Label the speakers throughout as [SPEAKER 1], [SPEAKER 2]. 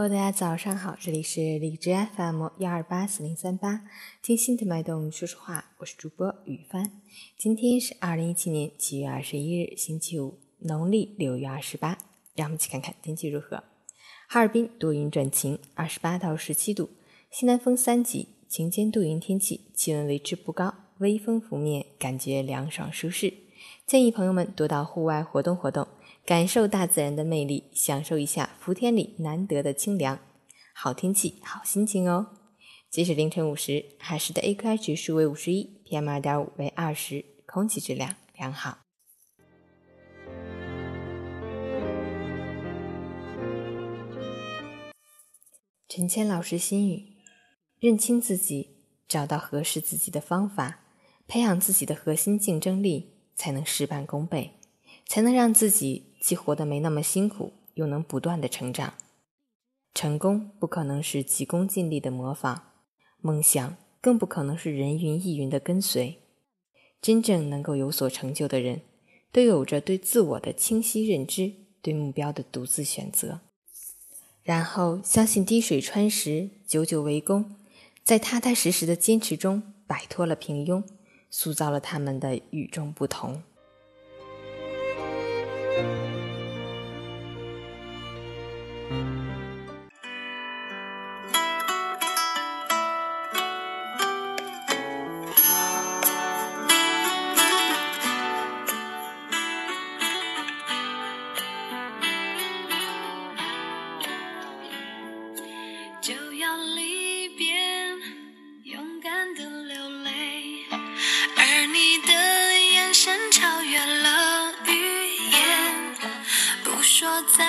[SPEAKER 1] Hello，大家早上好，这里是荔枝 FM 幺二八四零三八，听心的脉动说说话，我是主播雨帆。今天是二零一七年七月二十一日，星期五，农历六月二十八。让我们一起看看天气如何。哈尔滨多云转晴，二十八到十七度，西南风三级，晴间多云天气，气温维持不高，微风拂面，感觉凉爽舒适。建议朋友们多到户外活动活动。感受大自然的魅力，享受一下伏天里难得的清凉。好天气，好心情哦。截止凌晨五时，海市的 AQI 指数为五十一，PM 二点五为二十，空气质量良好。陈谦老师心语：认清自己，找到合适自己的方法，培养自己的核心竞争力，才能事半功倍。才能让自己既活得没那么辛苦，又能不断的成长。成功不可能是急功近利的模仿，梦想更不可能是人云亦云的跟随。真正能够有所成就的人，都有着对自我的清晰认知，对目标的独自选择，然后相信滴水穿石，久久为功，在踏踏实实的坚持中摆脱了平庸，塑造了他们的与众不同。
[SPEAKER 2] 就要离别，勇敢的流泪，说再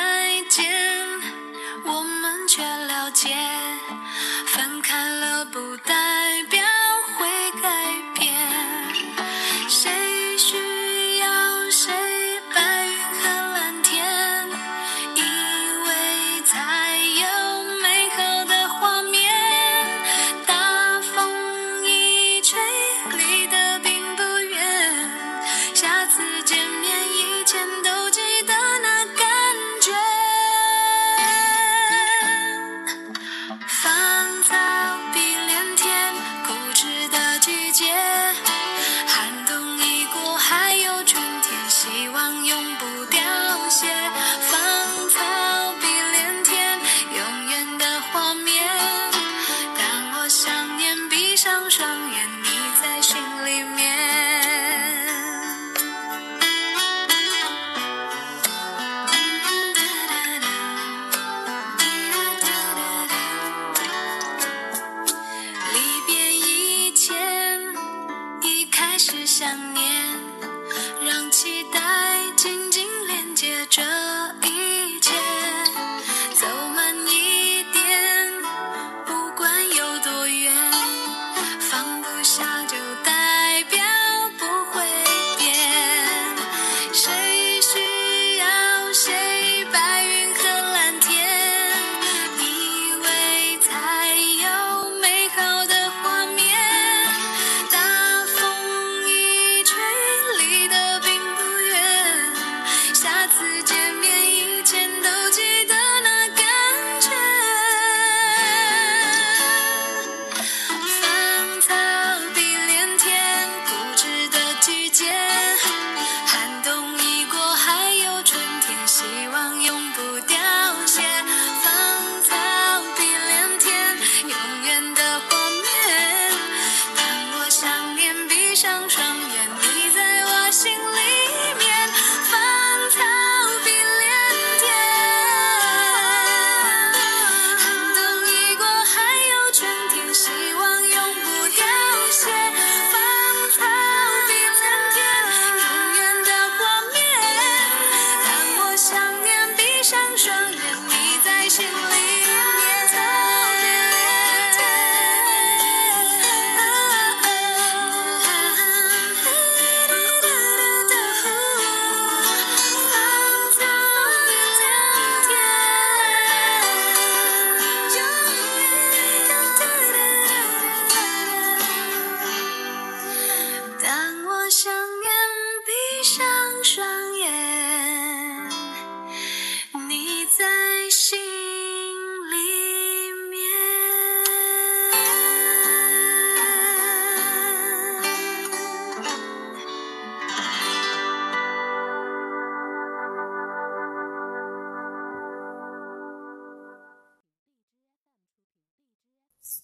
[SPEAKER 2] 见，想念，让期待紧紧连接这一切。走慢一点，不管有多远，放不下就代表不会变。谁需要谁